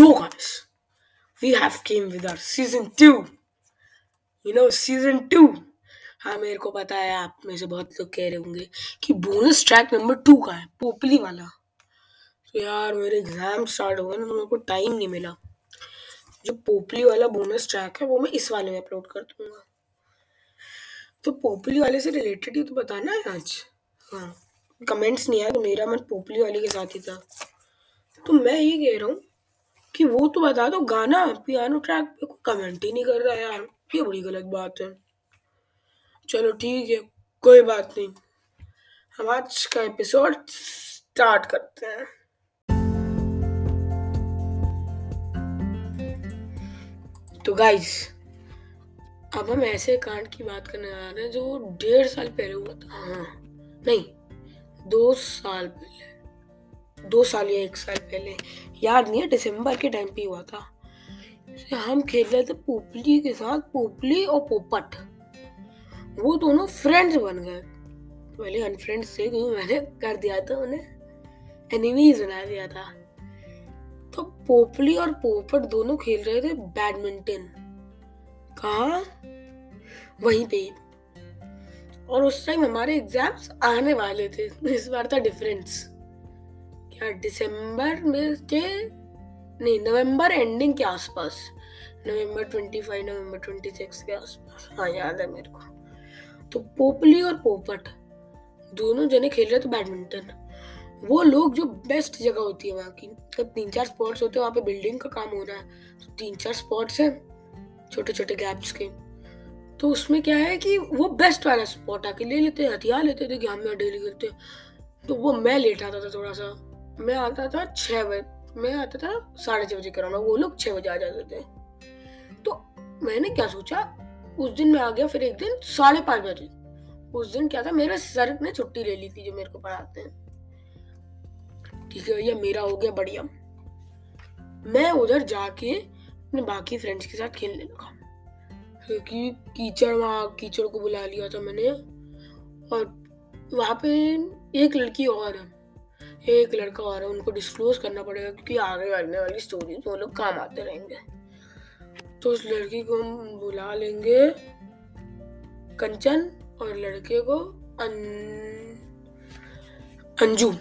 Yo guys, we have came with our season two. You know season two. हाँ मेरे को पता है आप में से बहुत लोग कह रहे होंगे कि बोनस ट्रैक नंबर टू का है पोपली वाला। तो यार मेरे एग्ज़ाम स्टार्ट हो गए ना तो मेरे को टाइम नहीं मिला। जो पोपली वाला बोनस ट्रैक है वो मैं इस वाले में अपलोड कर दूँगा। तो पोपली वाले से रिलेटेड ही तो बताना है आज। हाँ कमेंट्स नहीं आया तो मेरा मन पोपली वाले के साथ ही था। तो मैं ये कह रहा हूँ कि वो तो बता दो, गाना पियानो ट्रैक पे कोई कमेंट ही नहीं कर रहा यार। ये बड़ी गलत बात है। चलो ठीक है, कोई बात नहीं। हम आज का एपिसोड स्टार्ट करते हैं। तो गाइस अब हम ऐसे कांड की बात करने जा रहे हैं जो डेढ़ साल पहले हुआ था। हाँ नहीं, दो साल पहले। दो साल या एक साल पहले। याद नहीं है, दिसंबर के टाइम पे हुआ था। हम खेल रहे थे पोपली के साथ, पोपली और पोपट। वो दोनों फ्रेंड्स बन गए। पहले अनफ्रेंड्स थे, क्योंकि मैंने कर दिया था उन्हें एनिमीज बना दिया था। तो पोपली और पोपट दोनों खेल रहे थे बैडमिंटन कहा? वहीं पे और उस टाइम हमारे एग्ज़ाम्स आने वाले थे। इस बार था डिफरेंस क्या दिसंबर में के? नहीं नवंबर एंडिंग के आसपास। November twenty five November twenty six के आसपास। हाँ याद है मेरे को। तो पोपली और पोपट, दोनों जने खेल रहे थे बैडमिंटन वो लोग जो बेस्ट जगह होती है वहाँ की, जब तीन चार स्पॉट्स होते हैं, वहाँ पे बिल्डिंग का काम हो रहा है। तो तीन चार स्पॉट्स हैं छोटे छोटे गैप्स के। तो उसमें क्या है कि वो बेस्ट वाला स्पॉट आके ले लेते हथियार लेते थे कि हम यहाँ डेली करते तो वो मैं लेट आता था थोड़ा सा। मैं आता था छः बजे, मैं आता था साढ़े छः बजे कराना, वो लोग छः बजे आ जाते थे। तो मैंने क्या सोचा, उस दिन मैं आ गया फिर एक दिन साढ़े पाँच बजे। उस दिन क्या था, मेरे सर ने छुट्टी ले ली थी जो मेरे को पढ़ाते हैं। ठीक है भैया, मेरा हो गया बढ़िया। मैं उधर जाके अपने बाकी फ्रेंड्स के साथ खेलने लगा। क्योंकि कीचड़ वहाँ, कीचड़ को बुला लिया था मैंने। और वहाँ पे एक लड़की और है। एक लड़का आ रहा है, उनको डिस्क्लोज करना पड़ेगा क्योंकि आगे आने वाली स्टोरी वो लोग काम आते रहेंगे। तो उस लड़की को हम बुला लेंगे कंचन और लड़के को अन... अंजू,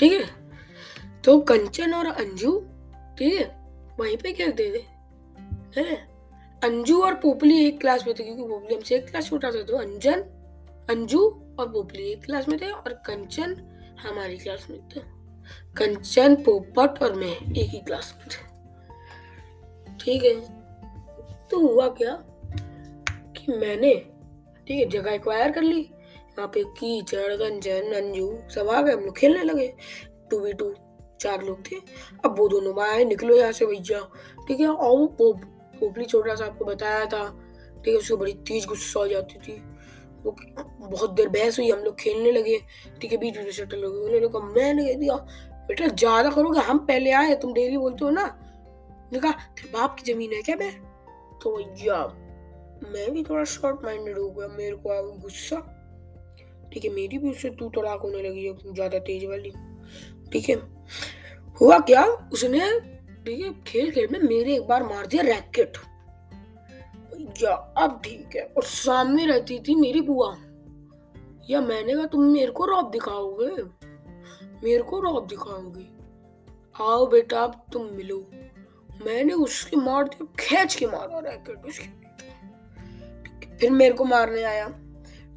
ठीक है? तो कंचन और अंजू, ठीक है? वहीं पे क्या दे दे? है? अंजू और पोपली एक क्लास में थे क्योंकि पोपली हमसे एक क्लास छोटा था। तो अंजन, अंजू और पोपली एक क्लास में थे और कंचन हमारी क्लास में थे कंचन, पोपट और मैं एक ही क्लास में थे। ठीक है? तो हुआ क्या कि मैंने, ठीक है, जगह एक्वायर कर ली। यहाँ पे कीचड़ कंचन अंजू सब आ गए, हम लोग खेलने लगे। टू वी टू, चार लोग थे। अब वो दोनों आए निकलो यहाँ से भैया। ठीक है? और वो पोप, पोपली छोटा सा आपको बताया था। ठीक है? उसको बड़ी तेज गुस्सा हो जाती थी। वो बहुत देर बहस हुई, हम लोग खेलने लगे, ठीक है बीच बीच में शटल हो गए उन्होंने कहा, मैंने कह दिया, बेटा, ज़्यादा करोगे हम पहले आए, तुम डेली बोलते हो ना? ने कहा तेरे बाप की ज़मीन है क्या मैं तो भैया, मैं भी थोड़ा शॉर्ट माइंडेड हो गया, मेरे को आ गुस्सा। ठीक है, मेरी भी उससे तू तड़ाक होने लगी है ज़्यादा तेज वाली। ठीक है, हुआ क्या, उसने, ठीक है, खेल खेल में मेरे एक बार मार दिया रैकेट। या अब ठीक है। और सामने रहती थी मेरी बुआ। या मैंने कहा, तुम मेरे को रौब दिखाओगे? मेरे को रौब दिखाओगे आओ बेटा, अब तुम मिलो। मैंने उसके मार दिया, खींच के मारा रैकेट उसके। फिर मेरे को मारने आया।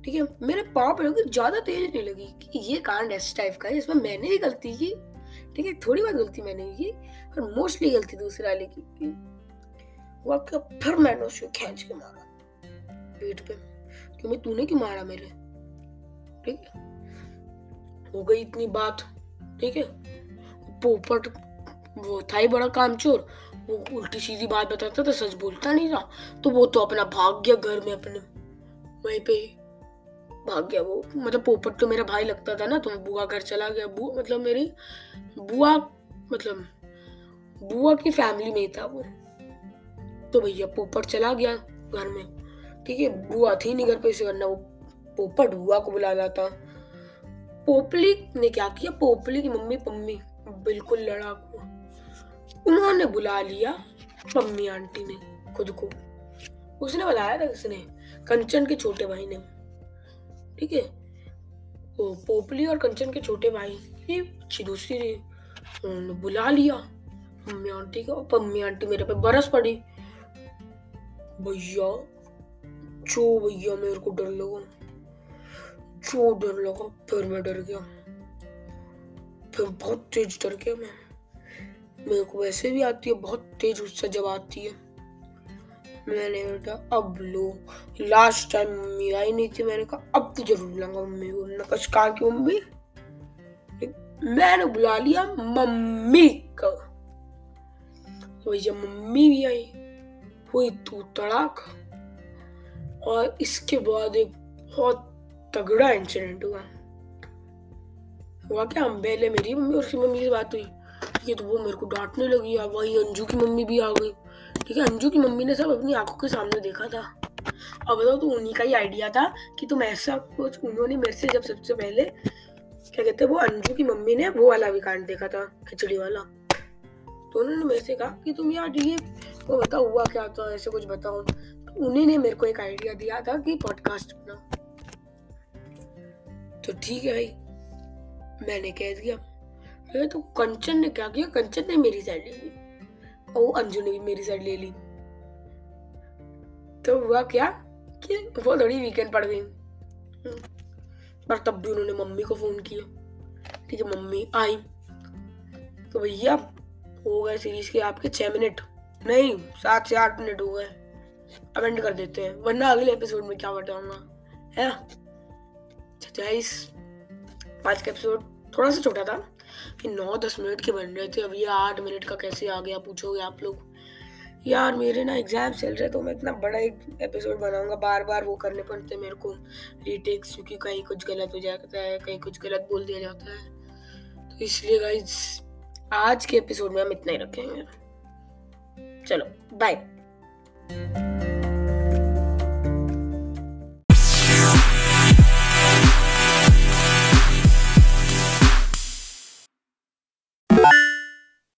ठीक है, मेरे पाँव पे लगी ज़्यादा तेज नहीं लगी कि ये कांड ऐसे टाइप का है इसमें मैंने ही गलती की। ठीक है, थोड़ी बहुत गलती मैंने की और मोस्टली गलती दूसरे वाले की। हुआ क्या फिर मैंने उसको खींच के मारा, पेट पे। क्योंकि तूने क्यों मारा मेरे? ठीक है? हो गई इतनी बात, ठीक है? पोपट, वो था ही बड़ा कामचोर। वो उल्टी सीधी बात बताता था, सच बोलता नहीं था। तो वो तो अपना भाग गया घर में अपने, वहीं पे भाग गया वो। मतलब पोपट तो मेरा भाई लगता था ना तो बुआ घर चला गया। बुआ मतलब मेरी बुआ मतलब बुआ की फैमिली में ही था वो। तो भैया पोपट चला गया घर में। ठीक है, बुआ थी नहीं घर पे, इसे वरना वो पोपट बुआ को बुला लाता। पोपली ने क्या किया? पोपली की मम्मी पम्मी, बिल्कुल लड़ाकू। उन्होंने बुला लिया पम्मी आंटी ने, खुद को। उसने बताया था किसने? कंचन के छोटे भाई ने। ठीक है, वो पोपली और कंचन के छोटे भाई, ये अच्छी रही। उन्होंने बुला लिया मम्मी आंटी को पम्मी आंटी मेरे पे बरस पड़ी। भैया, जो भैया मेरे को डर लगा, जो डर लगा, फिर मैं डर गया। फिर बहुत तेज डर गया मैं। मेरे को वैसे भी आती है, बहुत तेज गुस्सा जब आती है। मैंने बेटा अब लो लास्ट टाइम मम्मी आई नहीं थी, मैंने कहा, अब तो ज़रूर लूँगा मम्मी को मैंने कहा कहा की मम्मी। मैंने बुला लिया मम्मी को। तो जब मम्मी भी आई। हुई तू तड़ाक। और इसके बाद एक बहुत तगड़ा इंसिडेंट हुआ। हुआ क्या? पहले मेरी मम्मी और उसकी मम्मी की बात हुई। ठीक है तो वो मेरे को डांटने लगी। अब वही अंजू की मम्मी भी आ गई। ठीक है, अंजू की मम्मी ने सब अपनी आँखों के सामने देखा था। अब बताओ तो उन्हीं का ही आइडिया था कि तुम ऐसा कुछ उन्होंने मेरे से जब सबसे पहले क्या कहते हैं? वो अंजू की मम्मी ने वो वाला भी कांड देखा था, खिचड़ी वाला। तो उन्होंने मेरे से कहा कि तुम यार ये वो बताओ हुआ क्या था, ऐसे कुछ बताओ तो उन्हीं ने मेरे को एक आइडिया दिया था कि पॉडकास्ट बना। तो ठीक है भाई, मैंने कह दिया। ये तो कंचन ने क्या किया? कंचन ने मेरी साइड ले ली। और अंजू ने भी मेरी साइड ले ली। तो हुआ क्या कि वो थोड़ी वीकेंड पड़ गई। हम्म। पर तब भी उन्होंने मम्मी को फ़ोन किया ठीक है मम्मी आई तो भैया, हो गए सीरीज़ के आपके छह मिनट नहीं, सात से आठ मिनट हो। गए अब एंड कर देते हैं। वरना अगले एपिसोड में क्या बताऊँगा? है अच्छा आज का एपिसोड थोड़ा सा छोटा था। कि नौ, दस मिनट के बन रहे थे। अब ये आठ मिनट का कैसे आ गया, पूछोगे आप लोग? यार, मेरे ना एग्ज़ाम चल रहे तो मैं इतना बड़ा एक एपिसोड बनाऊँगा। बार बार वो करने पड़ते मेरे को। रीटेक्स क्योंकि कहीं कुछ गलत हो जाता है, कहीं कुछ गलत बोल दिया जाता है। तो इसलिए गाइज़ आज के एपिसोड में हम इतना ही रखेंगे। चलो बाय